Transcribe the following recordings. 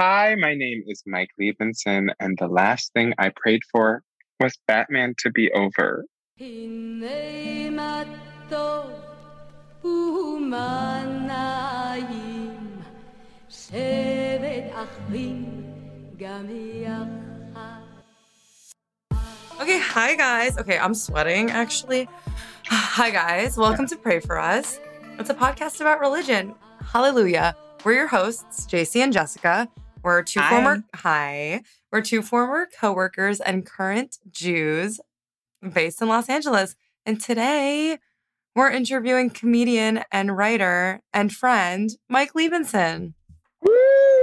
Hi, my name is Mike Liebenson, and the last thing I prayed for was Batman to be over. Okay, hi guys. Okay, I'm sweating actually. Hi guys, welcome to Pray for Us. It's a podcast about religion. Hallelujah. We're your hosts, JC and Jessica. We're two Hi. former hi. We're two former coworkers and current Jews based in Los Angeles. And today we're interviewing comedian and writer and friend Mike Liebenson.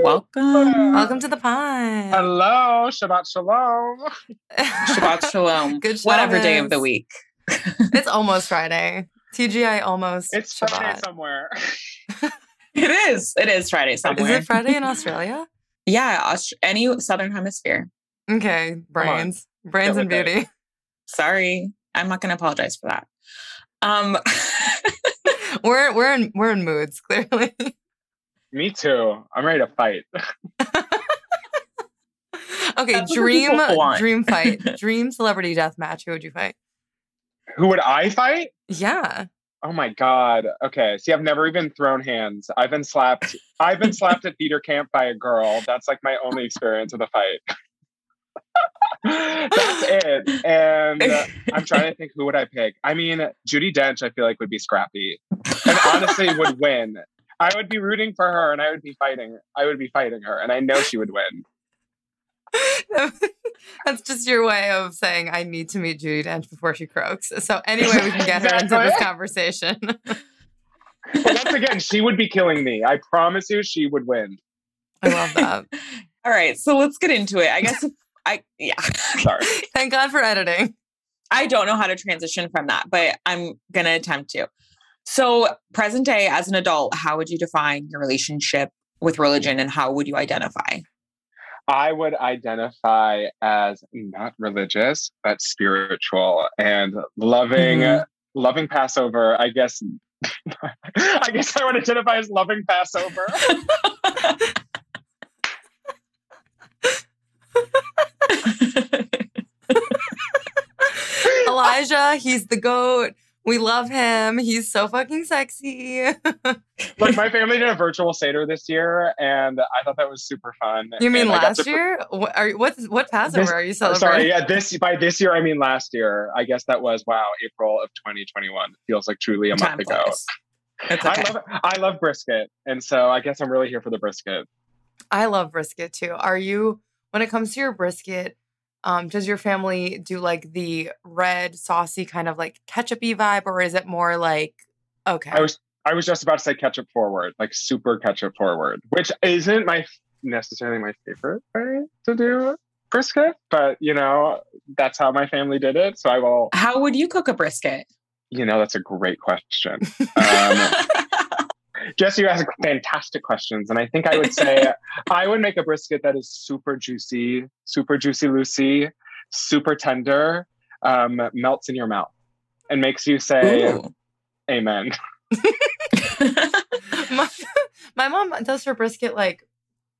Welcome. Welcome to the pod. Hello, Shabbat Shalom. Shabbat Shalom. Good Whatever day of the week. It's almost Friday. TGI almost. It's Shabbat. Friday somewhere. It is. It is Friday somewhere. Is it Friday in Australia? Yeah, Aust- any southern hemisphere. Okay, brains, brains Get and with it. beauty. Sorry, I'm not going to apologize for that. Um, We're we're in we're in moods clearly. Me too. I'm ready to fight. okay, That's dream dream fight, dream celebrity death match. Who would you fight? Who would I fight? Yeah, Oh my god. Okay. See, I've never even thrown hands. I've been slapped. I've been slapped at theater camp by a girl. That's like my only experience with a fight. That's it. And uh, I'm trying to think who would I pick. I mean, Judi Dench, I feel like would be scrappy, and honestly would win. I would be rooting for her, and I would be fighting. I would be fighting her, and I know she would win. That's just your way of saying I need to meet Judi Dench before she croaks. So anyway, we can get her into this conversation. But once again, she would be killing me. I promise you, she would win. I love that. all right, so let's get into it. I guess I yeah, Sorry. Thank God for editing. I don't know how to transition from that, but I'm going to attempt to. So, present day as an adult, how would you define your relationship with religion and how would you identify? I would identify as not religious, but spiritual and loving, Mhm. loving Passover. I guess. I guess I would identify as loving Passover. Elijah, he's the goat. We love him. He's so fucking sexy. like my family did a virtual seder this year, and I thought that was super fun. You mean And last to- year? What are what what Passover This- are you Oh, celebrating? Sorry, yeah. This by this year I mean last year. I guess that was wow, April of 2021. Feels like truly a month Time ago. It's okay. I love I love brisket, and so I guess I'm really here for the brisket. I love brisket too. Are you when it comes to your brisket? Um, does your family do like the red saucy kind of like ketchupy vibe, or is it more like okay? I was I was just about to say ketchup forward, like super ketchup forward, which isn't my necessarily my favorite way to do brisket, but you know that's how my family did it. So I will. How would you cook a brisket? You know, that's a great question. Um, Jesse, you ask fantastic questions, and I think I would say I would make a brisket that is super juicy, super juicy, Lucy, super tender, um, melts in your mouth, and makes you say Ooh. "Amen." my, my mom does her brisket like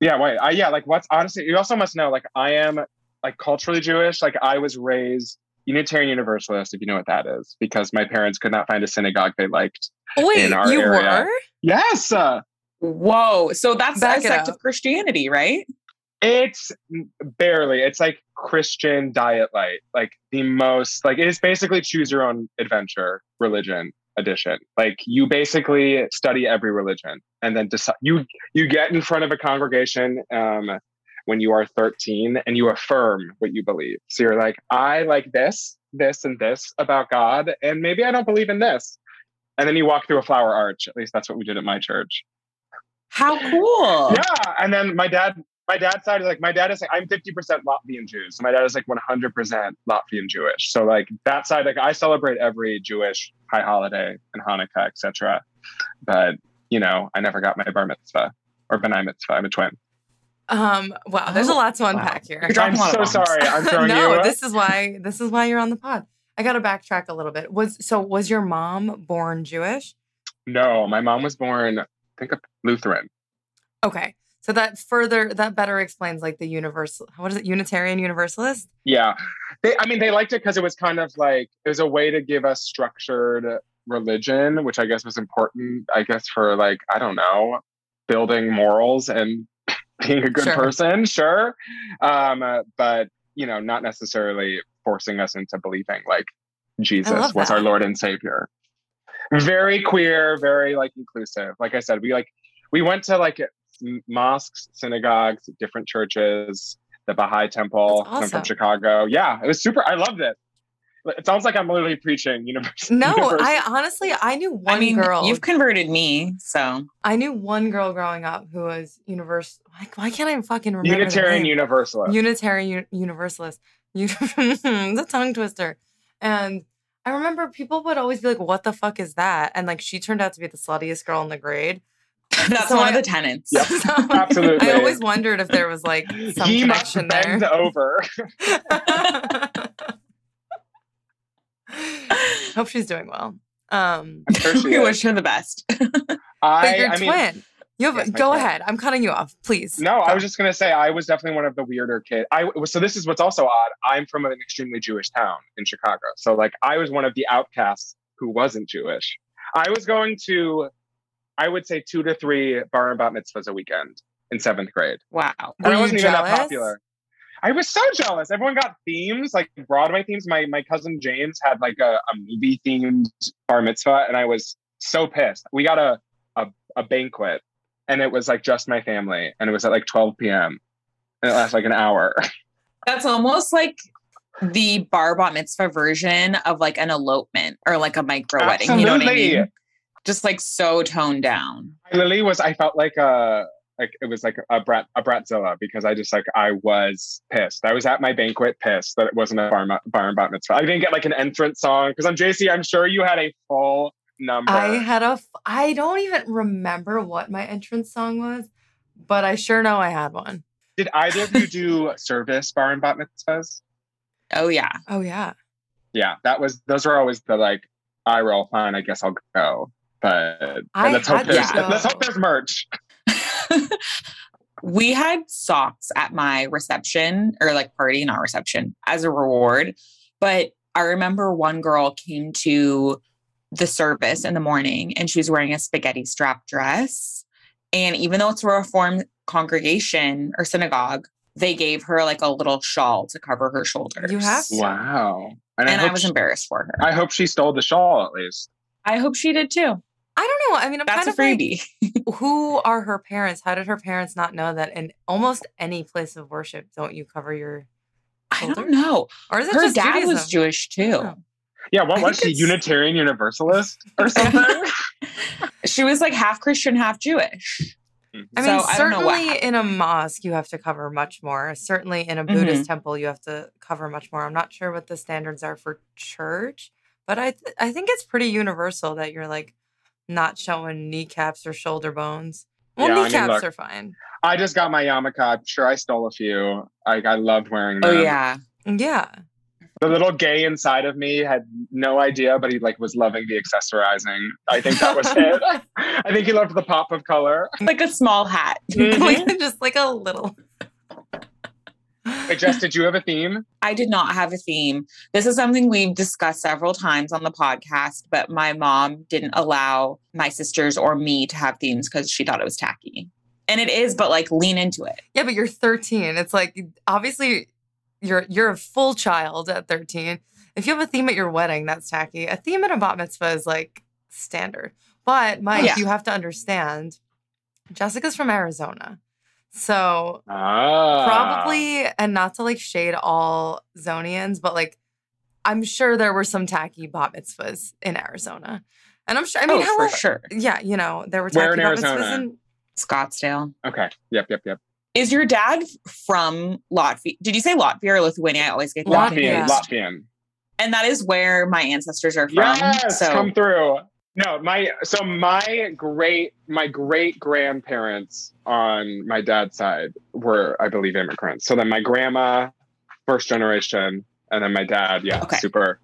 Yeah, wait. I, yeah, like what's honestly, you also must know, like, I am like culturally Jewish. Like, I was raised Unitarian Universalist, if you know what that is, because my parents could not find a synagogue they liked. wait, In our you area. were? Yes, uh, Whoa. So that's Back a sect of Christianity, right? it's barely. It's like Christian diet light, like the most, like, it is basically choose your own adventure religion edition. Like, you basically study every religion and then decide. You you get in front of a congregation. Um, when you are 13 and you affirm what you believe. So you're like, I like this, this, and this about God, and maybe I don't believe in this. And then you walk through a flower arch. At least that's what we did at my church. How cool. Yeah. And then my dad, my dad's side is like, my dad is like, I'm 50% Latvian Jew. So my dad is like 100% Latvian Jewish. So like that side, like I celebrate every Jewish high holiday and Hanukkah, etc. But you know, I never got my bar mitzvah or b'nai mitzvah. I'm a twin. Um, wow, there's a Oh, lot to wow. unpack here. You're dropping I'm a lot of so bombs. sorry. I'm throwing no, you. this is why this is why you're on the pod. I got to backtrack a little bit. Was so was your mom born Jewish? No, my mom was born, I think, a Lutheran. Okay. So that further that better explains like the universal what is it Unitarian Universalist? Yeah, they. I mean, they liked it because it was kind of like it was a way to give us structured religion, which I guess was important. I guess for like I don't know, building morals and being a good Sure. person. Sure, um, uh, but you know, not necessarily forcing us into believing like Jesus was our Lord and Savior. Very queer, very like inclusive. Like I said, we like we went to like mosques, synagogues, different churches, the Baha'i Temple. That's I'm from. Chicago. Yeah, it was super. I loved it. It sounds like I'm literally preaching university. No, I honestly I knew one I mean, girl. you've converted me, so I knew one girl growing up who was univers. Like, why can't I fucking remember the Unitarian name? Universalist. Unitarian U- Universalist. The tongue twister. And I remember people would always be like, "What the fuck is that?" And like, she turned out to be the sluttiest girl in the grade. that's So one I- of the tenants. Yep. So Absolutely. I always wondered if there was like some he must connection there. bend over. Hope she's doing well. Um, I'm sure we is. wish her the best. but I, your I mean, twin. You have Yes, go twin. ahead. I'm cutting you off, please. No, I was just gonna say I was definitely one of the weirder kids. I was so this is what's also odd. I'm from an extremely Jewish town in Chicago, so like I was one of the outcasts who wasn't Jewish. I was going to, I would say two to three bar and bat mitzvahs a weekend in seventh grade. wow. Were And I wasn't even that popular. I was so jealous. Everyone got themes, like Broadway themes. My my cousin James had like a, a movie themed bar mitzvah, and I was so pissed. We got a, a a banquet, and it was like just my family, and it was at like 12 p.m. and it lasted like an hour. That's almost like the bar bat mitzvah version of like an elopement or like a micro wedding. You know what I mean? Just like so toned down. I literally was. I felt like a like it was like a brat a bratzilla because I just like I was pissed. I was at my banquet pissed that it wasn't a bar, bar and bat mitzvah. I didn't get like an entrance song because I'm JC. I'm sure you had a full number. I had a. f- I don't even remember what my entrance song was, but I sure know I had one. Did either of you do service bar and bat mitzvahs? Oh yeah. Oh yeah. Yeah, that was those were always the like I roll fine. I guess I'll go. But and let's hope had there's let's hope there's merch. we had socks at my reception or like party, not reception, as a reward. But I remember one girl came to the service in the morning and she was wearing a spaghetti strap dress. And even though it's a reformed congregation or synagogue, they gave her like a little shawl to cover her shoulders. You have to. Wow. And I, hope was she- embarrassed for her. I hope she stole the shawl at least. I hope she did too. I don't know. I mean, I'm That's kind a of like, who are her parents? How did her parents not know that in almost any place of worship, don't you cover your, I don't know. or is it Her just dad was Jewish too. Oh. Yeah, what I was she? it's- Unitarian Universalist or something? She was like half Christian, half Jewish. I So mean, I don't know what certainly in a mosque you have to cover much more. Certainly in a Buddhist Mm-hmm. temple you have to cover much more. I'm not sure what the standards are for church, but I th- I think it's pretty universal that you're like not showing kneecaps or shoulder bones. Well, Yeah, I mean, kneecaps look, are fine. I just got my yarmulke. I'm sure I stole a few. Like I loved wearing them. Oh yeah. Yeah. The little gay inside of me had no idea, but he like was loving the accessorizing. I think that was it. I think he loved the pop of color. Like a small hat. Mhm. just like a little. Wait, Jess, did you have a theme? I did not have a theme. This is something we've discussed several times on the podcast, but my mom didn't allow my sisters or me to have themes because she thought it was tacky. And it is, but like lean into it. Yeah, but you're 13. It's like obviously you're you're a full child at 13. If you have a theme at your wedding, that's tacky. A theme at a bat mitzvah is like standard. But Mike, Yeah. you have to understand, Jessica's from Arizona. So Ah. probably, and not to like shade all Zonians, but like I'm sure there were some tacky bat mitzvahs in Arizona. And I'm sure, I mean, oh, how for sure. yeah, you know, there were Where tacky in bat mitzvahs Arizona? in Scottsdale. Okay. Yep, yep, yep. Is your dad from Latvia? Did you say Latvia or Lithuania? I always get that Latvia. Latvian. Latvian. And that is where my ancestors are from. Yes, so come through. No, my so my great my great grandparents on my dad's side were, I believe, immigrants. So then my grandma, first generation, and then my dad, yeah, Okay. super,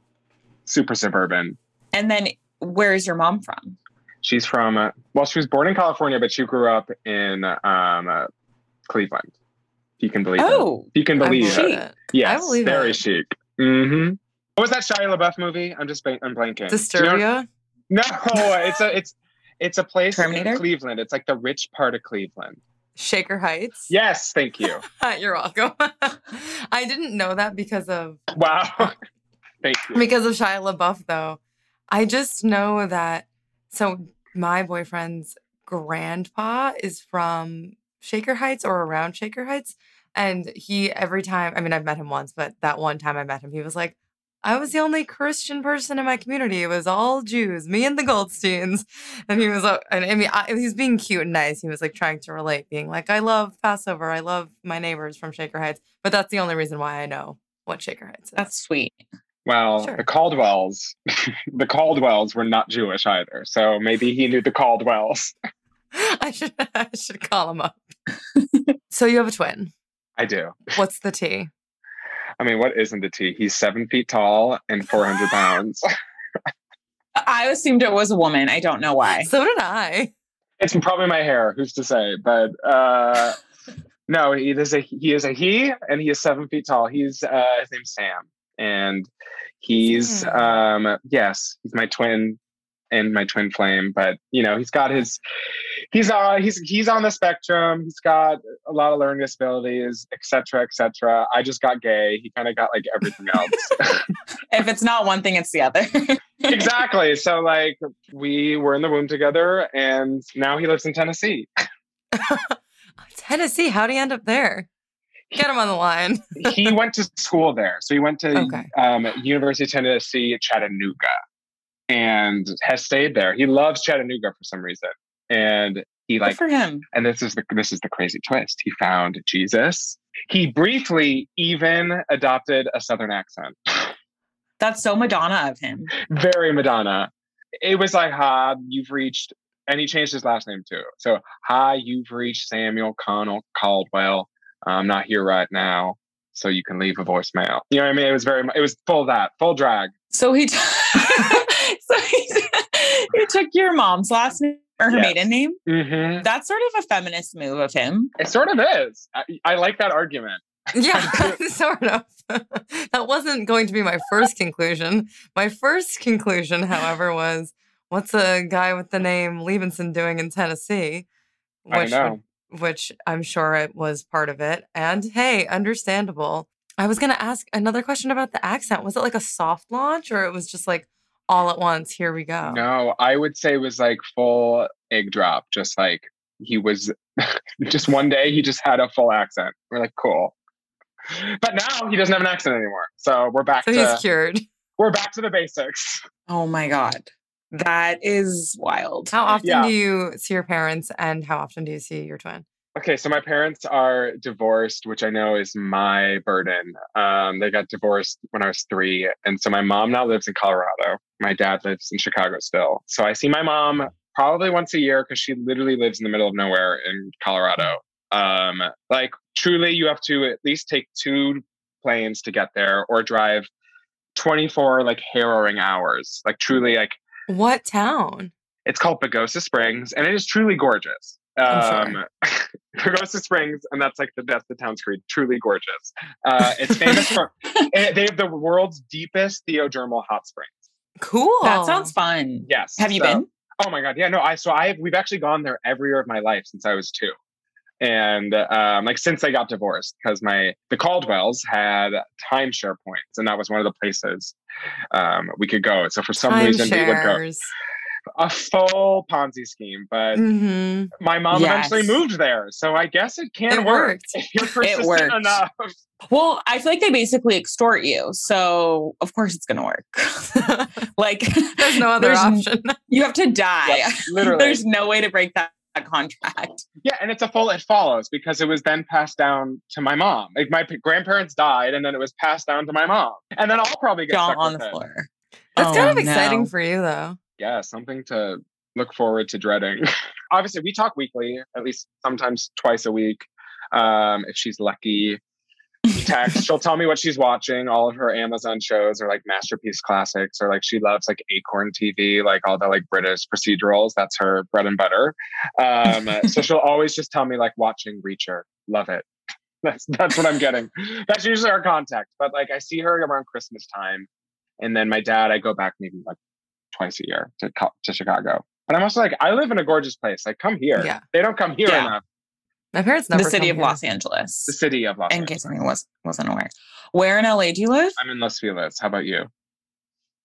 super suburban. and then where is your mom from? She's from uh, well, she was born in California, but she grew up in um, uh, Cleveland. You can believe. Oh, If you can believe believe it. it. Yes, believe very it. chic. hmm What was that Shia LaBeouf movie? I'm just I'm blanking. Do you know- Disturbia. No, it's a it's it's a place Terminator? in Cleveland. It's like the rich part of Cleveland. Shaker Heights. Yes, thank you. You're welcome. I didn't know that because of Wow. thank you. because of Shia LaBeouf, though. I just know that. So my boyfriend's grandpa is from Shaker Heights or around Shaker Heights, and he every time. I mean, I've met him once, but that one time I met him, he was like. I was the only Christian person in my community. It was all Jews, me and the Goldsteins. And he was, uh, and I mean, I, he was being cute and nice. He was like trying to relate, being like, I love Passover. I love my neighbors from Shaker Heights. But that's the only reason why I know what Shaker Heights is. that's sweet. Well, Sure. the Caldwells, the Caldwells were not Jewish either. So maybe he knew the Caldwells. I should I should call him up. so you have a twin. I do. What's the T? I mean, what isn't the T? He's seven feet tall and 400 pounds. I assumed it was a woman. I don't know why. So did I. It's probably my hair. Who's to say? But uh, no, he is a he is a he, and he is seven feet tall. He's uh, his name's Sam, and he's um yes, he's my twin and my twin flame. But you know, he's got his he's uh he's he's on the spectrum. He's got a lot of learning disabilities, etc., etc. I just got gay. He kind of got like everything else. If it's not one thing, it's the other. exactly. So like we were in the womb together, and now he lives in Tennessee. Tennessee. How'd he end up there? Get him on the line. he went to school there. So he went to Okay. um, University of Tennessee, Chattanooga, and has stayed there. He loves Chattanooga for some reason, and he Good like. for him. And this is the this is the crazy twist. He found Jesus. He briefly even adopted a Southern accent. That's so Madonna of him. Very Madonna. It was like, "Ha, you've reached," and he changed his last name too. So, "Hi, you've reached Samuel Connell Caldwell. I'm not here right now." So you can leave a voicemail. You know what I mean? It was very, it was full of that, full drag. So he, t- so he, he took your mom's last name or her Yes. maiden name. hmm That's sort of a feminist move of him. It sort of is. I, I like that argument. Yeah, sort of. that wasn't going to be my first conclusion. My first conclusion, however, was what's a guy with the name Levinson doing in Tennessee? I Which know. which I'm sure it was part of it. And hey, understandable. I was going to ask another question about the accent. Was it like a soft launch or it was just like all at once, here we go? No, I would say it was like full egg drop. Just like he was, just one day he just had a full accent. We're like, cool. But now he doesn't have an accent anymore. So we're back So to he's cured. we're back to the basics. Oh my God. That is wild. How often Yeah. do you see your parents and how often do you see your twin? Okay, so my parents are divorced, which I know is my burden. Um, they got divorced when I was three, and so my mom now lives in Colorado. My dad lives in Chicago still. So I see my mom probably once a year because she literally lives in the middle of nowhere in Colorado. Um, like truly, you have to at least take two planes to get there, or drive twenty four like harrowing hours. Like truly, like What town? it's called Pagosa Springs, and it is truly gorgeous. I'm Um, Pagosa Springs, and that's like the best the town's creed. Truly gorgeous. Uh, it's famous for eh, they have the world's deepest geothermal hot springs. Cool. That sounds fun. Yes. Have you so- been? Oh my god, yeah, no. I so I we've actually gone there every year of my life since I was two, and um, like since I got divorced because my the Caldwells had timeshare points, and that was one of the places um, we could go. So for some reason we would go Timeshares. A full Ponzi scheme, but hmm my mom Yes. eventually moved there, so I guess it can It work worked. if you're persistent worked. enough. Well, I feel like they basically extort you. So, of course, it's going to work. like, There's no other there's- option. You have to die. Yep, literally, There's no way to break that, that contract. yeah, and it's a full. It follows because it was then passed down to my mom. Like my p- grandparents died, and then it was passed down to my mom, and then I'll probably get Don't stuck on with the it. floor. That's Oh, kind of exciting no. for you, though. Yeah, something to look forward to dreading. Obviously, we talk weekly, at least sometimes twice a week, um, if she's lucky. text. She'll tell me what she's watching. All of her Amazon shows are like masterpiece classics, or like she loves like Acorn TV, like all the like British procedurals. That's her bread and butter. Um, so she'll always just tell me like watching Reacher. Love it. That's that's what I'm getting. That's usually our contact. But like I see her around Christmas time, and then my dad, I go back maybe like twice a year to to Chicago. But I'm also like, I live in a gorgeous place. Like, come here. Yeah. They don't come here Yeah. enough. My parents never the city come of here. Los Angeles. The city of Los in Angeles. case anyone was wasn't aware. Where in LA do you live? I'm in Los Feliz. How about you?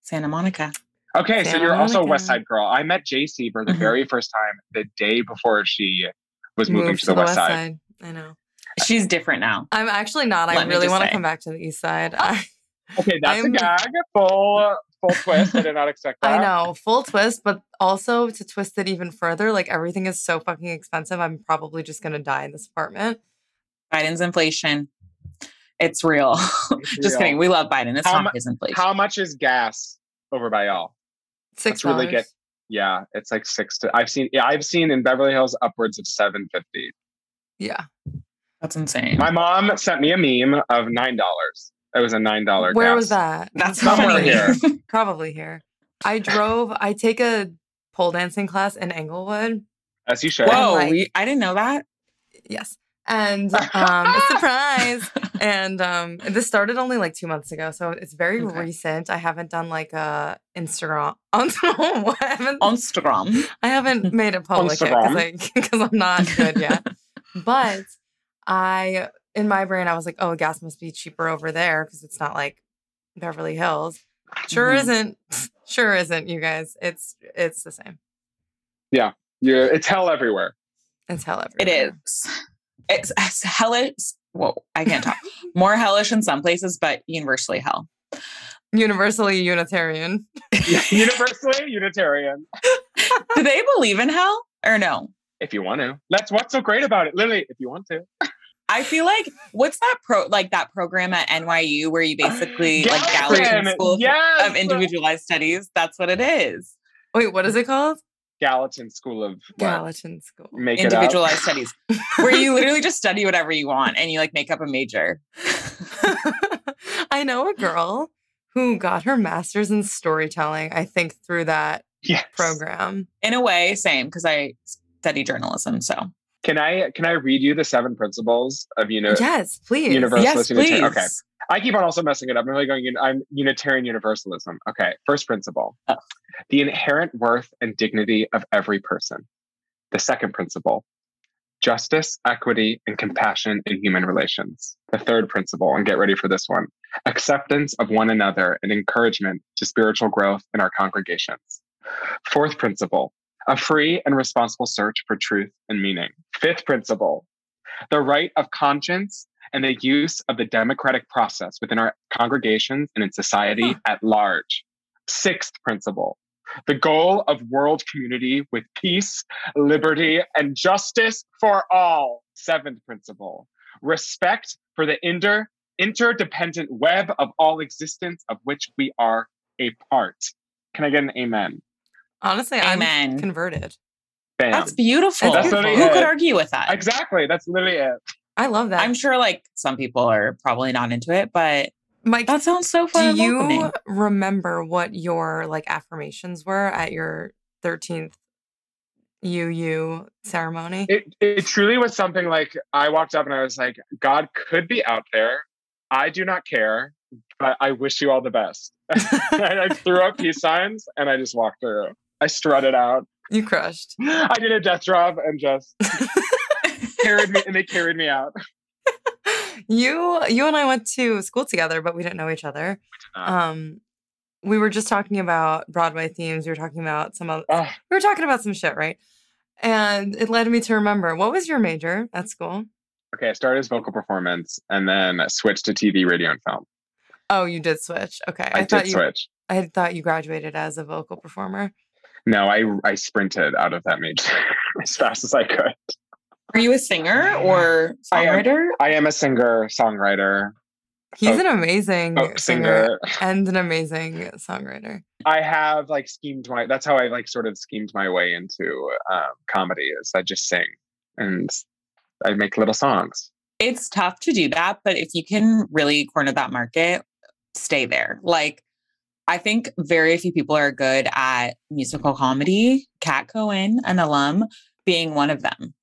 Santa Monica. Okay, so you're also a West Side girl. I met JC for the Mhm. very first time the day before she was moving Moved to the, West Side. I know. She's different now. I'm actually not. I Let me really want to come back to the East Side. I, Okay, that's I'm- a gag. Full full twist. I did not expect that. I know, full twist, but also to twist it even further, like everything is so fucking expensive. I'm probably just gonna die in this apartment. Biden's inflation. It's real. It's Just real. kidding. We love Biden. It's How not mu- his inflation. How much is gas over by y'all? Six Let's really dollars. get- Yeah, it's like six to. I've seen. Yeah, I've seen in Beverly Hills upwards of seven fifty. Yeah. That's insane. My mom sent me a meme of nine dollars. It was a nine dollar. Where was that? That's somewhere funny. here. Probably here. I drove. I take a pole dancing class in Inglewood. As you should. Whoa, like- we, I didn't know that. Yes. And um, a surprise. And um, this started only like two months ago, so it's very Okay. recent. I haven't done like a Instagram. I haven't. Instagram. I haven't made it public yet because I'm not good yet. but I, in my brain, I was like, oh, gas must be cheaper over there because it's not like Beverly Hills. Sure Mhm. isn't. Sure isn't, you guys. It's it's the same. Yeah, it's hell everywhere. It's hell everywhere. is. It's, it's hellish. Whoa, I can't talk. More hellish in some places, but universally hell. Universally Unitarian. Universally Unitarian. Do they believe in hell or no? If you want to. That's what's so great about it. Literally, if you want to. I feel like what's that pro like that program at NYU where you basically like Gallatin, Gallatin School of- yes! of Individualized Studies? That's what it is. Wait, what is it called? Gallatin School of what? Gallatin School. Make. Individualized Studies, where you literally just study whatever you want and you like make up a major. I know a girl who got her master's in storytelling, I think, through that Yes. program. In a way, same because I study journalism. So Can I can I read you the seven principles of you know? yes, please. Universalist yes, please. Okay. I keep on also messing it up. I'm really going. un- I'm Unitarian Universalism. Okay. First principle: Oh. the inherent worth and dignity of every person. The second principle: justice, equity, and compassion in human relations. The third principle, and get ready for this one: acceptance of one another and encouragement to spiritual growth in our congregations. Fourth principle: a free and responsible search for truth and meaning. Fifth principle: the right of conscience and the use of the democratic process within our congregations and in society at large. Sixth principle the goal of world community with peace, liberty, and justice for all. Seventh principle respect for the inter- interdependent web of all existence of which we are a part. Can I get an amen? Honestly, Amen. I'm converted. Bam. that's beautiful. That's literally Who it. could argue with that? exactly. That's literally it. I love that. I'm sure like some people are probably not into it, but Mike, that sounds so fun. do you remember what your like affirmations were at your 13th UU ceremony? it it truly was something like I walked up and I was like, God could be out there. I do not care, but I wish you all the best. and I threw up peace signs and I just walked through. I strutted out. you crushed. I did a death drop and just carried me and they carried me out. you you and I went to school together, but we didn't know each other. Um, we were just talking about Broadway themes. We were talking about some other, Ugh. we were talking about some shit, right? And it led me to remember what was your major at school? okay, I started as vocal performance and then switched to TV, radio, and film. Oh, you did switch. Okay, I, thought did you. switch. I thought you graduated as a vocal performer. No, I I sprinted out of that major as fast as I could. Are you a singer or I am. songwriter? I am a singer, songwriter, He's Oh, an amazing folk singer, singer. and an amazing songwriter. I have like schemed my. That's how I like sort of schemed my way into um, comedy. Is I just sing and I make little songs. It's tough to do that, but if you can really corner that market, stay there. Like, I think very few people are good at musical comedy. Cat Cohen, an alum, being one of them.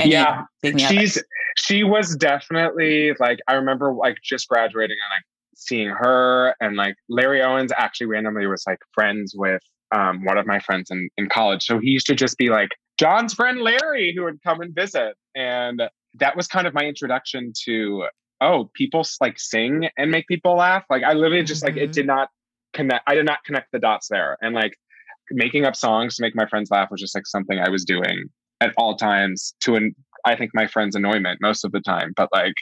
And yeah, she's she was definitely like I remember like just graduating and like seeing her and like Larry Owens actually randomly was like friends with um, one of my friends in, in college. So he used to just be like John's friend Larry who would come and visit. And that was kind of my introduction to oh, people like sing and make people laugh. Like I literally just mm-hmm. like it mm-hmm. did not connect I did not connect the dots there. And like making up songs to make my friends laugh was just like something I was doing at all times to an I think my friends' annoyment most of the time. But like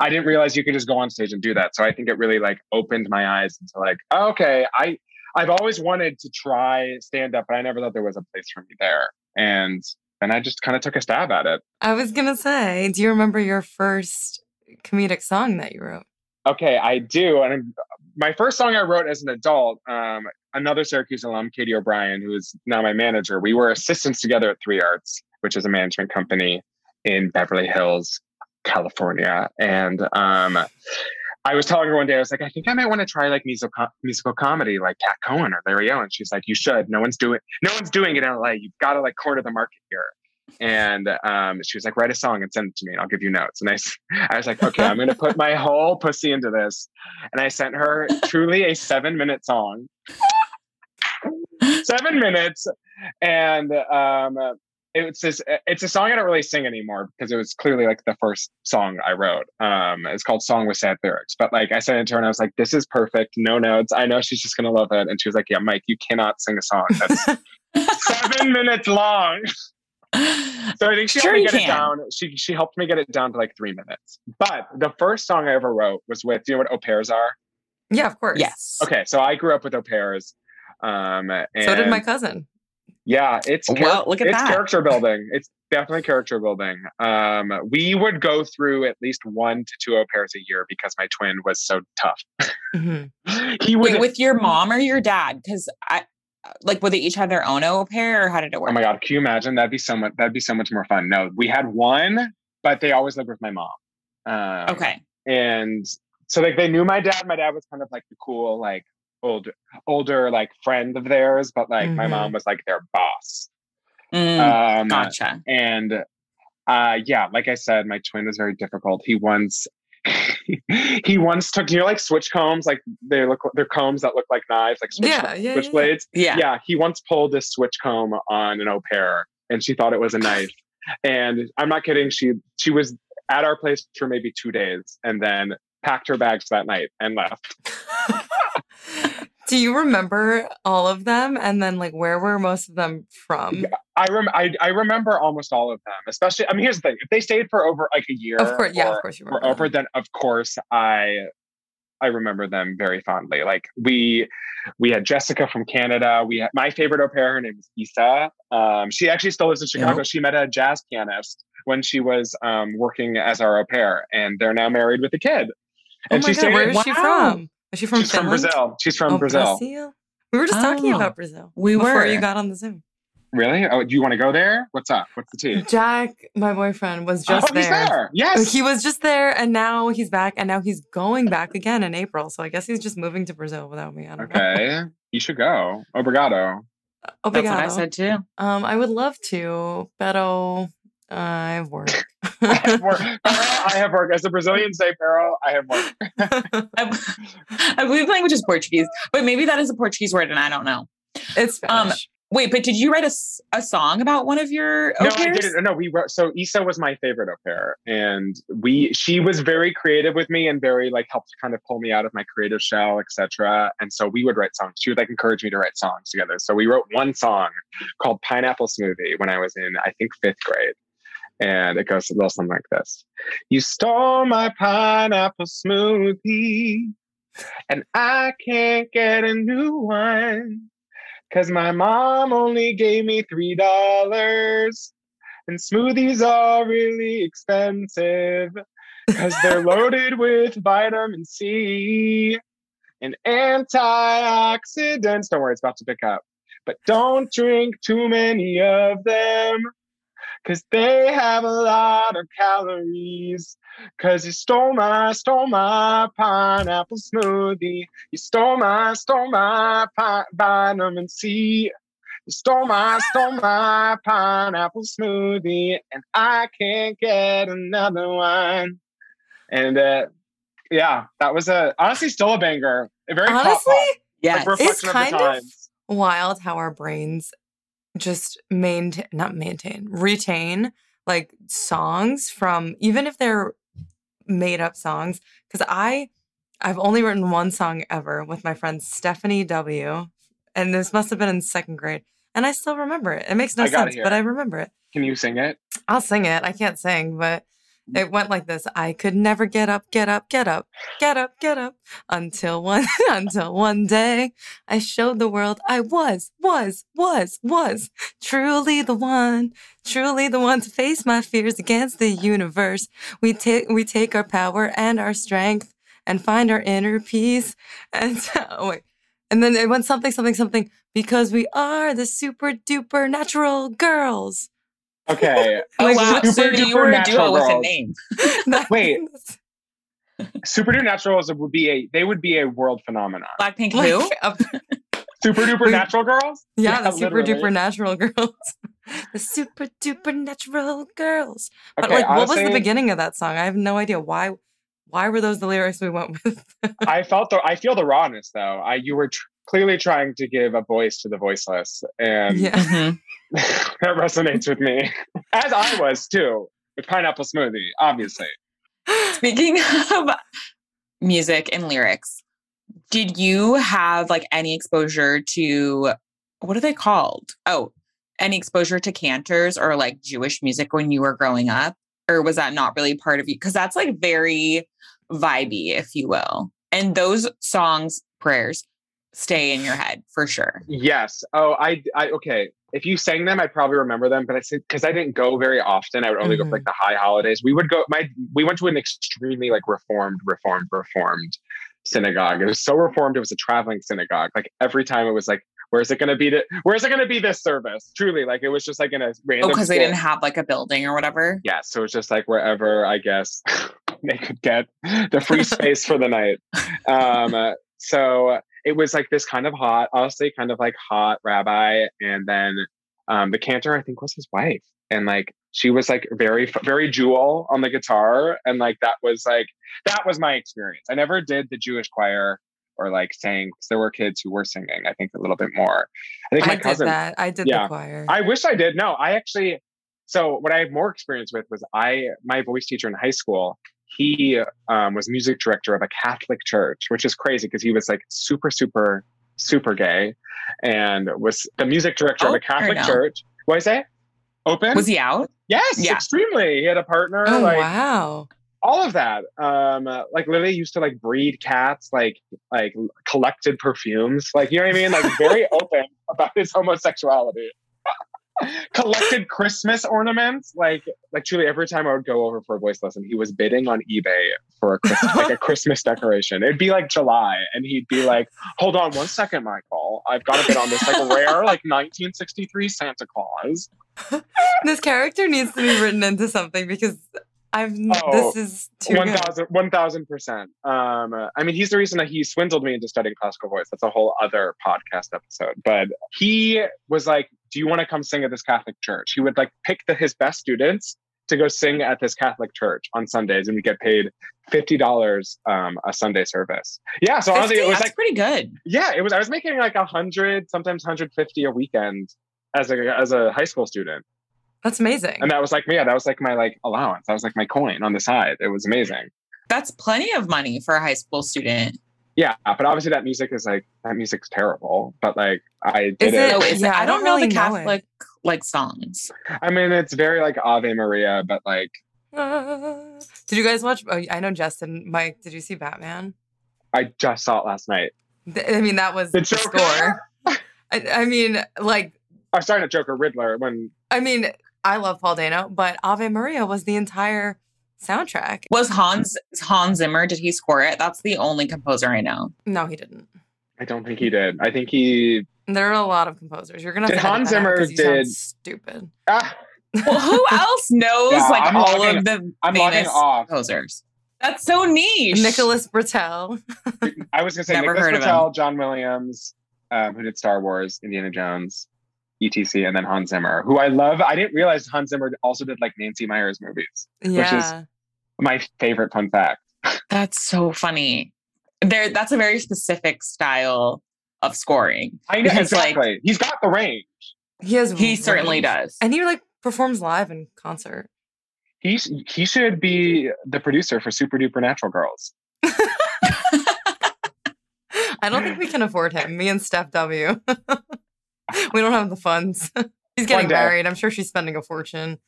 I didn't realize you could just go on stage and do that. So I think it really like opened my eyes into like, oh, okay, I I've always wanted to try stand up, but I never thought there was a place for me there. And then I just kind of took a stab at it. I was gonna say, do you remember your first comedic song that you wrote? Okay, I do. And my first song I wrote as an adult, um, another Syracuse alum, Katie O'Brien, who is now my manager, we were assistants together at Three Arts, which is a management company in Beverly Hills. California. And um, I was telling her one day, I was like, I think I might want to try like musical musical comedy, like Cat Cohen or Larry Owen. She's like, you should. No one's doing no one's doing it in LA. You've got to like corner the market here. And um, she was like, write a song and send it to me, and I'll give you notes. And I, I was like, okay, I'm going to put my whole pussy into this. And I sent her truly a seven minute song, seven minutes, and um, it's this it's a song I don't really sing anymore because it was clearly like the first song I wrote. Um, it's called "Song with Sad Lyrics." But like I sent it to her and I was like, "This is perfect, no notes. I know she's just gonna love it." And she was like, "Yeah, Mike, you cannot sing a song that's seven minutes long." So I think she sure helped me get can. it down. She she helped me get it down to like three minutes. But the first song I ever wrote was with do you know what au pairs are? Yeah, of course. Yes. Okay, so I grew up with au pairs. Um, so did my cousin. Yeah, it's well, look at it's that. character building. It's definitely character building. Um, we would go through at least one to two au pairs a year because my twin was so tough. Mm-hmm. he would Wait, with your mom or your dad? Because I like would they each have their own au pair or how did it work? Oh my god, can you imagine? That'd be so much. That'd be so much more fun. No, we had one, but they always lived with my mom. Um, okay, and so like they knew my dad. My dad was kind of like the cool like older older like friend of theirs, but like mm-hmm. my mom was like their boss. Mm, um, gotcha. And uh, yeah, like I said, my twin was very difficult. He once he once took you know like switch combs, like they look they're combs that look like knives, like switch, yeah, yeah, switch yeah, blades. Yeah. Yeah. He once pulled this switch comb on an au pair and she thought it was a knife. and I'm not kidding, she she was at our place for maybe two days and then packed her bags that night and left. Do you remember all of them? And then, like, where were most of them from? I rem- I, I remember almost all of them. Especially, I mean, here's the thing: if they stayed for over like a year, of course, yeah, of course, you remember. over, then of course I I remember them very fondly. Like we we had Jessica from Canada. We had my favorite au pair. Her name is Isa. Um, she actually still lives in Chicago. Yep. She met a jazz pianist when she was um, working as our au pair, and they're now married with a kid. Oh and oh my God, where is wow. she from? Is she from She's Finland? from Brazil. She's from oh, Brazil. Brazil. We were just oh, talking about Brazil. We before were. you got on the Zoom. Really? Oh, do you want to go there? What's up? What's the tea? Jack, my boyfriend, was just oh, there. He's there. Yes. He was just there and now he's back and now he's going back again in April. So I guess he's just moving to Brazil without me. I don't okay. know. You should go. Obrigado. Obrigado. That's what I said too. Um, I would love to, pero uh, I have work. I have work. I have work. As a Brazilian say, Pero, I have work. I, I believe language is Portuguese, but maybe that is a Portuguese word and I don't know. It's Spanish. Um, wait, but did you write a, a song about one of your au No. I didn't. No, we wrote. So Isa was my favorite au pair, and we she was very creative with me and very like helped kind of pull me out of my creative shell, etc. And so we would write songs. She would like encourage me to write songs together. So we wrote one song called Pineapple Smoothie when I was in I think fifth grade. And it goes a little something like this You stole my pineapple smoothie, and I can't get a new one because my mom only gave me $3. And smoothies are really expensive because they're loaded with vitamin C and antioxidants. Don't worry, it's about to pick up. But don't drink too many of them Cause they have a lot of calories. Cause you stole my, stole my pineapple smoothie. You stole my, stole my pi- vitamin C. You stole my, stole my pineapple smoothie, and I can't get another one. And uh, yeah, that was a honestly still a banger. A very Honestly, pop, Yes. like reflection of kind of- wild how our brains just maintain, not maintain, retain like songs from even if they're made up songs. Because I, I've only written one song ever with my friend Stephanie W. And this must have been in second grade. And I still remember it. It makes no sense, but. I remember it. Can you sing it? I'll sing it. I can't sing, but it went like this. I could never get up, get up, get up, get up, get up until one until one day I showed the world I was, was, was, was truly the one, truly the one to face my fears against the universe. We take we take our power and our strength and find our inner peace. And oh wait. And then it went something, something, something, because we are the super duper natural girls. Okay. Oh, Like, wow. super So you duper were a natural duo with a name. Wait. Super Duper Naturals would be a they would be a world phenomenon. Blackpink Like, who? Super Duper Wait. Natural Girls? Yeah, the super literally. duper natural girls. the super duper natural girls. But Okay, like what was the beginning of that song? I have no idea why why were those the lyrics we went with? I felt the I feel the rawness though. I you were tr- clearly trying to give a voice to the voiceless, and yeah. Mhm. that resonates with me, as I was too with Pineapple Smoothie, obviously. Speaking of music and lyrics, did you have like any exposure to what are they called? Oh, any exposure to cantors or like Jewish music when you were growing up? Or was that not really part of you? Because that's like very vibey, if you will. And those songs, prayers, stay in your head for sure. Yes. Oh, I, I okay. If you sang them, I'd probably remember them. But I said because I didn't go very often. I would only go for like the high holidays. We would go. My we went to an extremely like reformed, reformed, reformed synagogue. It was so reformed. It was a traveling synagogue. Like every time it was like, where's it going to be? The, where's it going to be this service? Truly, like it was just like in a Oh, because they didn't have like a building or whatever. Yeah, so it's just like wherever I guess they could get the free space for the night. Um, uh, so it was like this kind of hot, honestly, kind of like hot rabbi, and then um, the cantor I think was his wife, and like she was like very very jewel on the guitar, and like that was like that was my experience. I never did the Jewish choir or like sang because there were kids who were singing. I think a little bit more. I think I my did that. I did Yeah. the choir. I wish I did. No, I actually. So what I have more experience with was I my voice teacher in high school. He um, was music director of a Catholic church, which is crazy because he was like super, super, super gay, and was the music director of Oh, a Catholic no. church. What I say? Open? Was he out? yes, Yeah. extremely. He had a partner. oh like wow. all of that. Um, like literally used to like breed cats, like like collected perfumes, like you know what I mean, like very open about his homosexuality. Collected Christmas ornaments, like like truly every time I would go over for a voice lesson, he was bidding on eBay for a Christmas, like a Christmas decoration. It'd be like July, and he'd be like, "Hold on one second, Michael, I've got to bid on this like rare like 1963 Santa Claus." This character needs to be written into something because I've Oh, this is too One good. thousand, one thousand percent. Um, uh, I mean, he's the reason that he swindled me into studying classical voice. That's a whole other podcast episode. But he was like, "Do you want to come sing at this Catholic church?" He would like pick the, his best students to go sing at this Catholic church on Sundays, and we get paid fifty dollars um, a Sunday service. Yeah, so honestly, it was That's like, pretty good. yeah, it was. I was making like a hundred, sometimes hundred fifty a weekend as a as a high school student. That's amazing. And that was like, yeah, that was like my like allowance. That was like my coin on the side. It was amazing. That's plenty of money for a high school student. Yeah, but obviously that music is like that music's terrible. But like I did it. it- No, is yeah, it? I I don't don't know really the know it. Catholic like songs. I mean, it's very like Ave Maria, but like Ah. did you guys watch? Oh, I know Justin. Mike, did you see Batman? I just saw it last night. Th- I mean, that was The the, score. I, I mean, like, I'm started at Joker Riddler when I mean, I love Paul Dano, but Ave Maria was the entire soundtrack. Was Hans Hans Zimmer? Did he score it? That's the only composer I know. No, he didn't. I don't think he did. I think he There are a lot of composers. You're gonna have Did to edit Hans that out Zimmer 'cause you sound did- stupid. ah, Well, who else knows Yeah, like I'm all logging- of the I'm famous off. composers? That's so niche. Nicholas Britell. I was gonna say Never Nicholas heard of John Williams, um, who did Star Wars, Indiana Jones, etc., and then Hans Zimmer, who I love. I didn't realize Hans Zimmer also did like Nancy Meyers movies. Yeah. Which is my favorite fun fact. That's so funny. There, that's a very specific style of scoring. I know Because, like- exactly. He's got the range. He has He certainly does. And he like performs live in concert. He he should be the producer for Super Duper Natural Girls. I don't think we can afford him. Me and Steph W. we don't have the funds. He's getting married. I'm sure she's spending a fortune.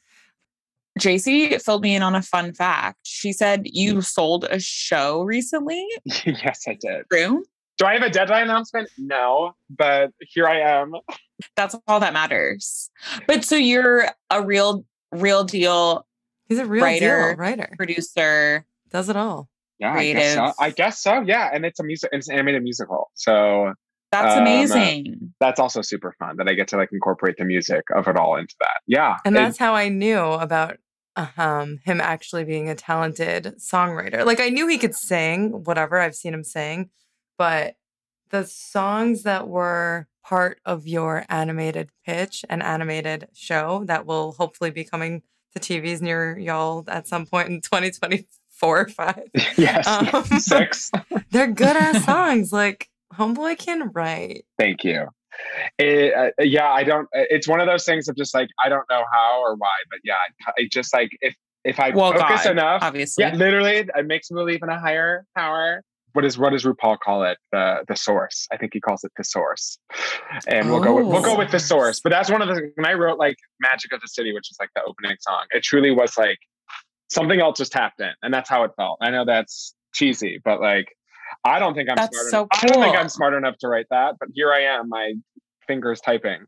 JC filled me in on a fun fact. She said you sold a show recently. yes, I did. True. Do I have a deadline announcement? No, but here I am. That's all that matters. But so you're a real, real deal He's a real Writer. deal writer. producer. Does it all. Yeah, I guess, so. I guess so. Yeah, and it's a music. It's an animated musical, so That's Um, amazing. that's also super fun that I get to like incorporate the music of it all into that. Yeah, And it- that's how I knew about um, him actually being a talented songwriter. Like I knew he could sing, whatever I've seen him sing, but the songs that were part of your animated pitch and animated show that will hopefully be coming to TVs near y'all at some point in 2024 or 5. yes, Um, six. They're good ass songs. Like Homeboy can write. Thank you. It, uh, yeah, I don't. It's one of those things of just like I don't know how or why, but yeah, I, just like if if I Well, focus God, enough, Obviously. yeah, literally, it makes me believe in a higher power. What is what does RuPaul call it? The the source. I think he calls it the source. And we'll go with, we'll go with the source. But that's one of the when I wrote like Magic of the City, which is like the opening song. It truly was like something else just tapped in, and that's how it felt. I know that's cheesy, but like I don't think I'm That's smart. so enough. I don't think. I'm smart enough to write that, but here I am, my fingers typing.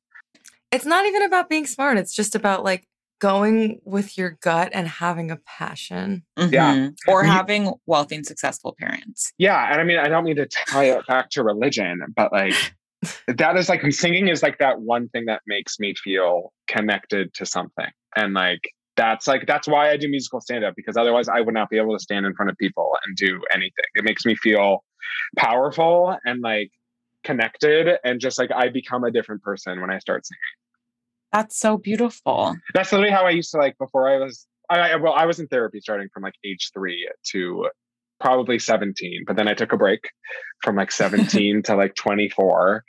It's not even about being smart. It's just about like going with your gut and having a passion. Yeah. Mhm. Or You- having wealthy and successful parents. Yeah, and I mean, I don't mean to tie it back to religion, but like that is like singing is like that one thing that makes me feel connected to something, and like that's like that's why I do musical stand up because otherwise I would not be able to stand in front of people and do anything. It makes me feel powerful and like connected, and just like I become a different person when I start singing. That's so beautiful. That's literally how I used to like before I was. I, I well, I was in therapy starting from like age three to probably 17, but then I took a break from like 17 to like 24.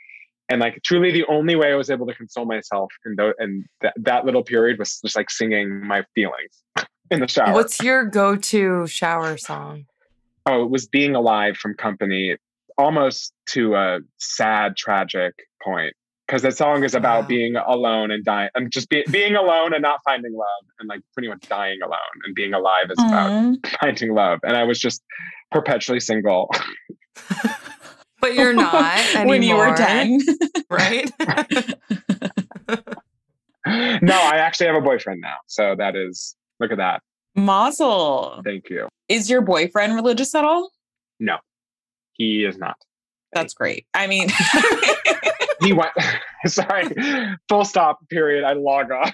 And like truly the only way I was able to console myself in the, in that that little period was just like singing my feelings in the shower. What's your go to shower song? oh, it was being alive from company almost to a sad, tragic point. Because that song is about Wow. being alone and dying and just be, being alone and not finding love and like pretty much dying alone and being alive is about mm-hmm. finding love. And I was just perpetually single. But you're not anymore, when you were 10. right? no, I actually have a boyfriend now. So that is, look at that. Mazel. Thank you. Is your boyfriend religious at all? No. He is not. That's great. I mean, He went, sorry, full stop, period. I log off.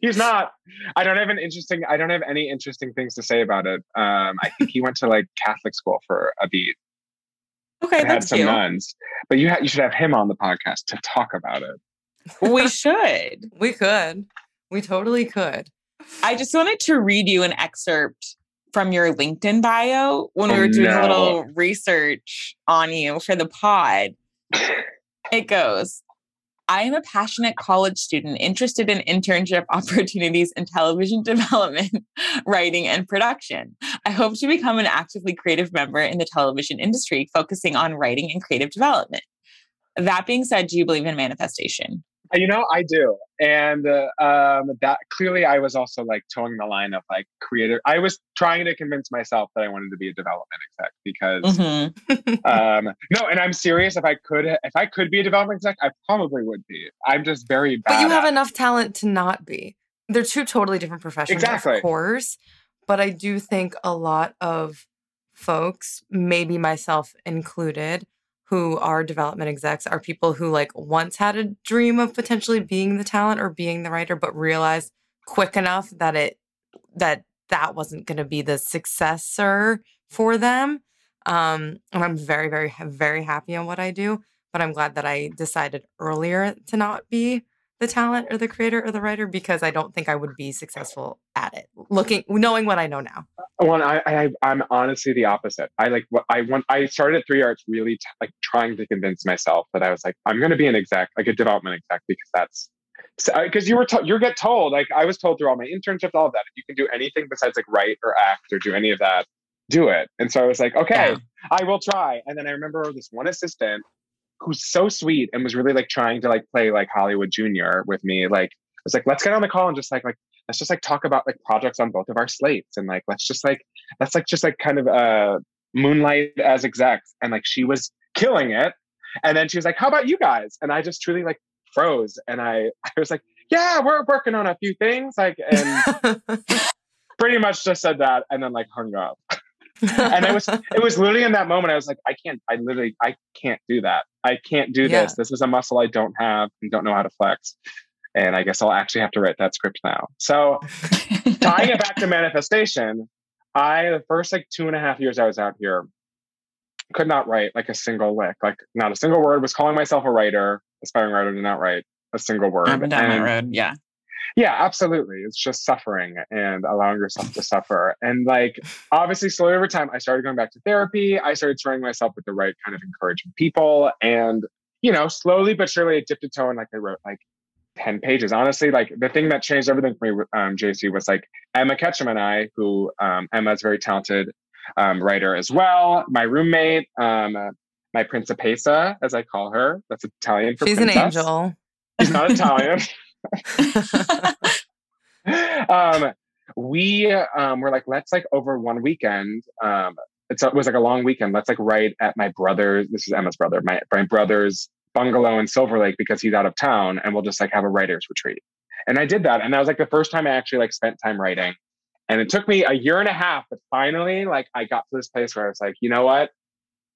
He's not. I don't have an interesting, I don't have any interesting things to say about it. Um, I think he went to like Catholic school for a beat okay, had that's some cute. nuns. But you, ha- you should have him on the podcast to talk about it. We should. we could. We totally could. I just wanted to read you an excerpt from your LinkedIn bio when we were doing no. a little research on you for the pod. It goes I am a passionate college student interested in internship opportunities in television development, writing, and production. I hope to become an actively creative member in the television industry, focusing on writing and creative development. That being said, do you believe in manifestation? You know, I do. And uh, um, that clearly I was also like toeing the line of like creative. I was trying to convince myself that I wanted to be a development exec because Mhm. um, no, and I'm serious. If I could, if I could be a development exec, I probably would be. I'm just very bad. But you have at it. enough talent to not be. They're two totally different professions, Exactly. of course. But I do think a lot of folks, maybe myself included, who are development execs are people who like once had a dream of potentially being the talent or being the writer, but realized quick enough that it that that wasn't going to be the successor for them. Um, and I'm very, very, very happy on what I do. But I'm glad that I decided earlier to not be the talent or the creator or the writer because I don't think I would be successful at it. Looking, knowing what I know now. Uh, well, I, I I'm honestly the opposite. I like what I want. I started Three Arts really t- like trying to convince myself that I was like I'm going to be an exec, like a development exec, because that's because you were to- you get told like I was told through all my internships, all of that. If you can do anything besides like write or act or do any of that, do it. And so I was like, okay, yeah. I will try. And then I remember this one assistant who's so sweet and was really like trying to like play like Hollywood Junior with me. Like I was like, let's get on the call and just like like let's just like talk about like projects on both of our slates and like let's just like let's like just like kind of uh moonlight as execs. And like she was killing it. And then she was like, How about you guys? And I just truly like froze and I I was like, Yeah, we're working on a few things. Like and pretty much just said that and then like hung up. and it was it was literally in that moment I was like, I can't I literally I can't do that. I can't do yeah. this. This is a muscle I don't have and don't know how to flex. And I guess I'll actually have to write that script now. So tying it back to manifestation, I the first like two and a half years I was out here could not write like a single lick, like not a single word. Was calling myself a writer, aspiring writer, did not write a single word. Been down and, that road. Yeah. Yeah, absolutely. It's just suffering and allowing yourself to suffer. And like, obviously, slowly over time, I started going back to therapy. I started surrounding myself with the right kind of encouraging people. And, you know, slowly but surely, it dipped a toe and like I wrote like 10 pages. Honestly, like the thing that changed everything for me, um, JC, was like Emma Ketchum and I, who um, Emma's very talented um, writer as well. My roommate, um, my principessa, as I call her, that's Italian for She's princess. an angel. She's not Italian. um, we um, were like, let's like over one weekend. Um, it was like a long weekend. Let's like write at my brother's. This is Emma's brother. My, my brother's bungalow in Silver Lake because he's out of town, and we'll just like have a writers retreat. And I did that, and that was like the first time I actually like spent time writing. And it took me a year and a half, but finally, like I got to this place where I was like, you know what?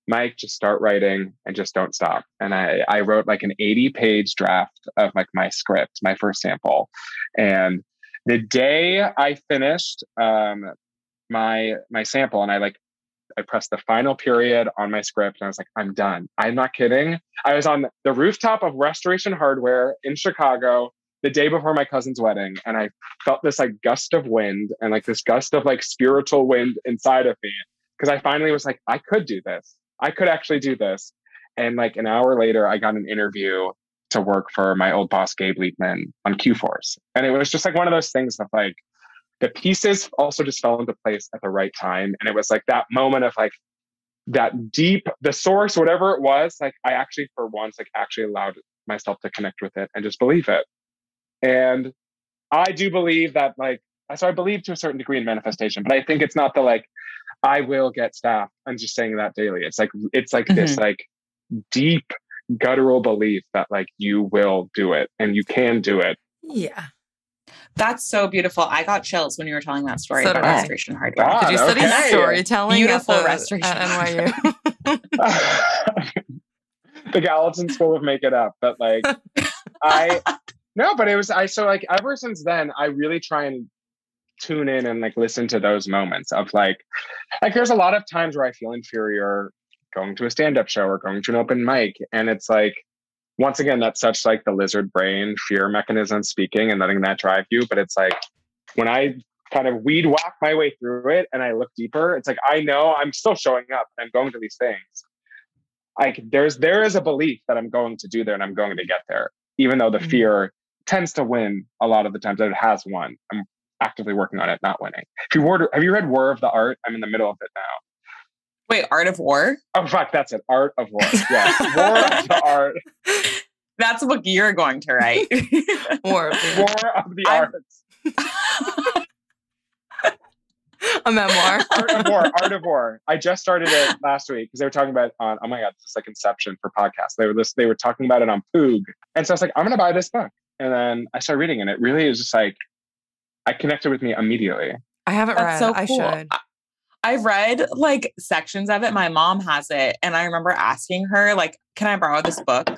Mike, just start writing and just don't stop. And I, I wrote like an 80 page draft of like my script, my first sample. And the day I finished um, my my sample and I like I pressed the final period on my script and I was like, I'm done. I'm not kidding. I was on the rooftop of Restoration Hardware in Chicago the day before my cousin's wedding and I felt this like gust of wind and like this gust of like spiritual wind inside of me because I finally was like, I could do this. I could actually do this. And like an hour later, I got an interview to work for my old boss, Gabe Liebman, on Q Force. And it was just like one of those things of like the pieces also just fell into place at the right time. And it was like that moment of like that deep, the source, whatever it was, like I actually, for once, like actually allowed myself to connect with it and just believe it. And I do believe that like so I believe to a certain degree in manifestation, but I think it's not the like I will get staff. I'm just saying that daily. It's like it's like mm-hmm. this like deep guttural belief that like you will do it and you can do it. Yeah. That's so beautiful. I got chills when you were telling that story so about restoration hardware. God, Did you study okay. storytelling? Beautiful at the, restoration at NYU. the Gallatin School of Make It Up, but like I no, but it was I so like ever since then I really try and tune in and like listen to those moments of like like there's a lot of times where I feel inferior going to a stand-up show or going to an open mic and it's like once again that's such like the lizard brain fear mechanism speaking and letting that drive you but it's like when I kind of weed whack my way through it and I look deeper it's like I know I'm still showing up and I'm going to these things like there's there is a belief that I'm going to do there and I'm going to get there even though the mm-hmm. fear tends to win a lot of the times that it has won. I'm actively working on it, not winning. If you have you read War of the Art? I'm in the middle of it now. Wait, Art of War? Oh fuck, that's it. Art of War. Yeah, War of the Art. That's a book you're going to write. War of the, War of the Arts. a memoir. Art of War. Art of War. I just started it last week because they were talking about on. Oh my god, this is like Inception for podcasts. They were this. They were talking about it on Poog, and so I was like, I'm gonna buy this book. And then I started reading, and it really is just like I connected with me immediately. I haven't That's read. So cool. I should. I've read like sections of it. My mom has it. And I remember asking her, like, can I borrow this book?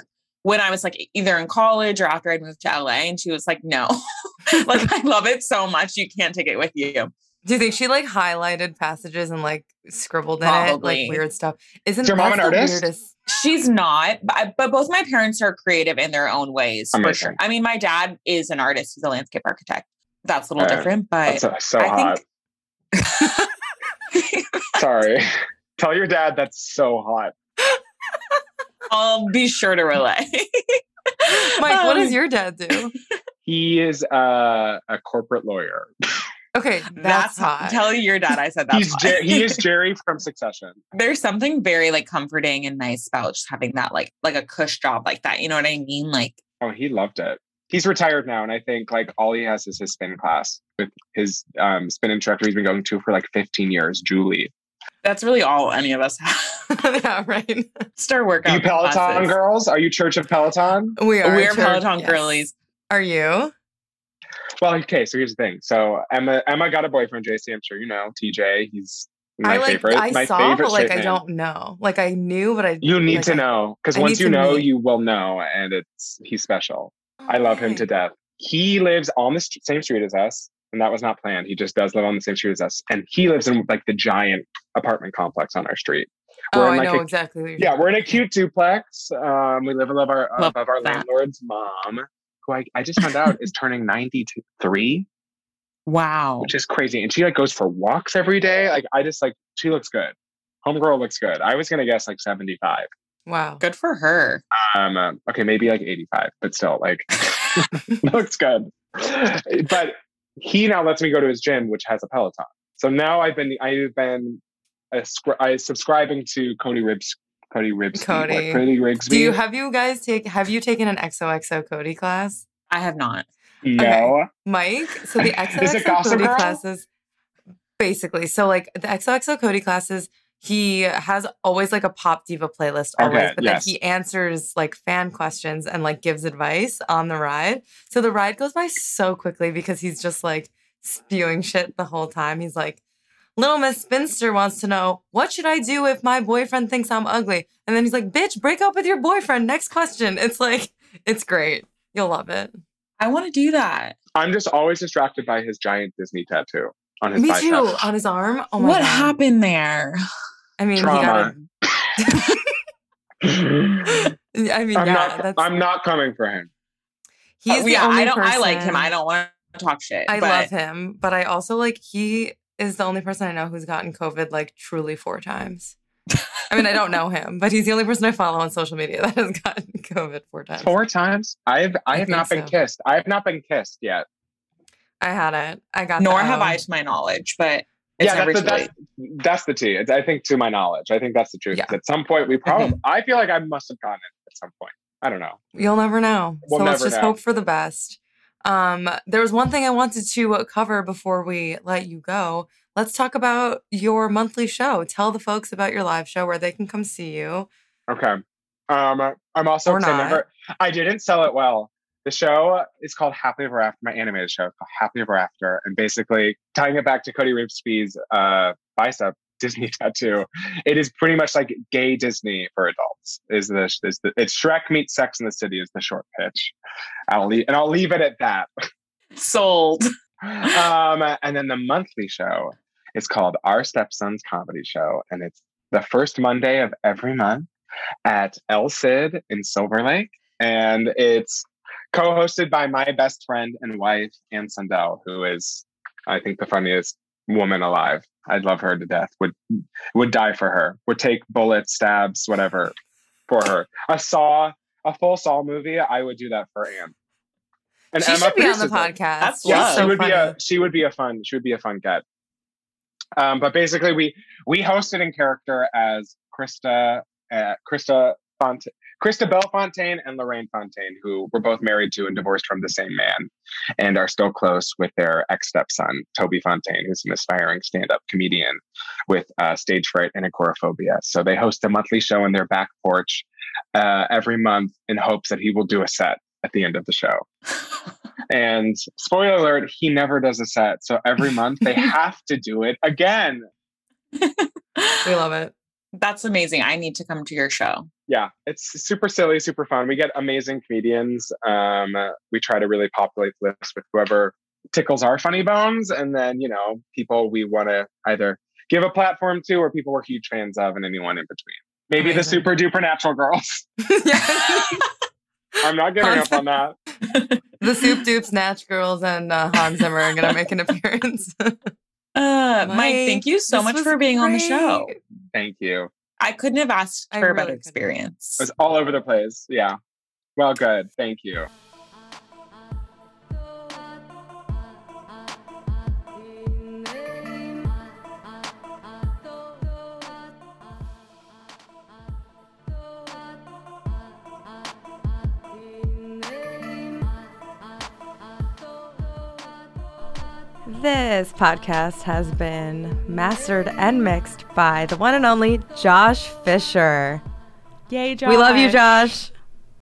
When I was like either in college or after I'd moved to LA. And she was like, no. like I love it so much. You can't take it with you. Do you think she like highlighted passages and like scribbled in it like weird stuff? Isn't Is your mom an artist? weirdest? She's not, but, but both my parents are creative in their own ways for sure. I mean, my dad is an artist, he's a landscape architect. That's a little Uh, different, but That's so, so I hot. think- Sorry. Tell your dad that's so hot. I'll be sure to relay. Mike, what does Um, your dad do? He is uh, a corporate lawyer. Okay, that's, That's hot. Tell your dad I said that. He's Jer- he is Jerry from Succession. There's something very like comforting and nice about just having that like like a cush job like that. You know what I mean? Like Oh, he loved it. He's retired now, and I think like all he has is his spin class with his um, spin instructor he's been going to for like 15 years, Julie. that's really all any of us have. yeah, right. Start Are workout. you Peloton classes. girls? Are you Church of Peloton? We are We're Peloton yes. girlies. Are you? Well, okay. So here's the thing. So Emma, Emma got a boyfriend, JC. I'm sure you know TJ. He's my I like favorite. I my saw, favorite but like straight I don't know. Like I knew, but I You need like, to know because once you know, meet. you will know, and it's he's special. I love him to death. He lives on the st- same street as us, and that was not planned. He just does live on the same street as us, and he lives in like the giant apartment complex on our street. Oh, We're in, I know a- exactly. What you're Yeah, we're in a cute duplex. Um, we live above our Love above our that. landlord's mom, who I, I just found out is turning ninety three, Wow. which is crazy. And she like goes for walks every day. Like I just like she looks good. Homegirl looks good. I was gonna guess like seventy five. Wow. Good for her. Um, uh, okay, maybe like 85, but still, like, looks good. But he now lets me go to his gym, which has a Peloton. So now I've been, I've been, a, I subscribing to Cody Ribs, Cody Ribs, Cody. Cody Rigsby. Do you have you guys take have you taken an XOXO Cody class? I have not. no. Mike, so the Is it XOXO Cody classes, basically. So like the XOXO Cody classes, he has always like a pop diva playlist always, Okay, but yes. then he answers like fan questions and like gives advice on the ride. So the ride goes by so quickly because he's just like spewing shit the whole time. He's like, Little Miss Spinster wants to know, what should I do if my boyfriend thinks I'm ugly? And then he's like, bitch, break up with your boyfriend. Next question. It's like, it's great. You'll love it. I want to do that. I'm just always distracted by his giant Disney tattoo on his Me bicep. too. On his arm. Oh my what God. happened there? I mean, Trauma. he got I'm it. I mean, yeah, not. that's I'm not coming for him. he's Uh, the yeah, only I don't. I like him. I don't want to talk shit. I but love him, but I also like he is the only person I know who's gotten COVID like truly four times. I mean, I don't know him, but he's the only person I follow on social media that has gotten COVID four times. Four times. I've. I I have not been so. kissed. I have not been kissed yet. I had it. I got. Nor the have I, to my knowledge. But it's yeah, that's the, too that's, that's the T. It's, I think to my knowledge, I think that's the truth. Yeah. At some point, we probably. I feel like I must have gotten it at some point. I don't know. You'll never know. We'll so let's just know. hope for the best. Um, there was one thing I wanted to uh, cover before we let you go. Let's talk about your monthly show. Tell the folks about your live show where they can come see you. Okay. Um, I'm also Or 'cause I not. never. I didn't sell it well. The show is called Happily Ever After. My animated show is called Happily Ever After, and basically tying it back to Cody Ribsby's uh, bicep Disney tattoo. It is pretty much like gay Disney for adults. Is the is the it's Shrek meets Sex in the City is the short pitch. I'll leave and I'll leave it at that. Sold. um, and then the monthly show is called Our Stepson's Comedy Show, and it's the first Monday of every month at El Cid in Silver Lake, and it's co-hosted by my best friend and wife Ann Sundell, who is, I think, the funniest woman alive. I'd love her to death. Would would die for her. Would take bullets, stabs, whatever, for her. A Saw, a full Saw movie. I would do that for Ann. And she should be on the produces it. podcast. That's She's love. she would funny. be a she would be a fun she would be a fun get. Um, but basically, we we hosted in character as Krista, uh, Krista Font, Krista Bellefontaine and Lorraine Fontaine, who were both married to and divorced from the same man, and are still close with their ex stepson Toby Fontaine, who's an aspiring stand up comedian with uh, stage fright and agoraphobia. So they host a monthly show in their back porch uh, every month in hopes that he will do a set at the end of the show. And spoiler alert, he never does a set. So every month they have to do it again. we love it. That's amazing. I need to come to your show. Yeah, it's super silly, super fun. We get amazing comedians. Um, we try to really populate the list with whoever tickles our funny bones, and then you know people we want to either give a platform to or people we're huge fans of, and anyone in between. Maybe the super duper natural girls. Yeah. I'm not giving up on that. the Soup Dupes, Natch Girls, and uh, Hans Zimmer are going to make an appearance. Uh, Mike, thank you so much for being on the show. Thank you. I couldn't have asked I for a better couldn't. experience. It was all over the place. Yeah. Well, good. Thank you. This podcast has been mastered and mixed by the one and only Josh Fisher. Yay, Josh. We love you, Josh.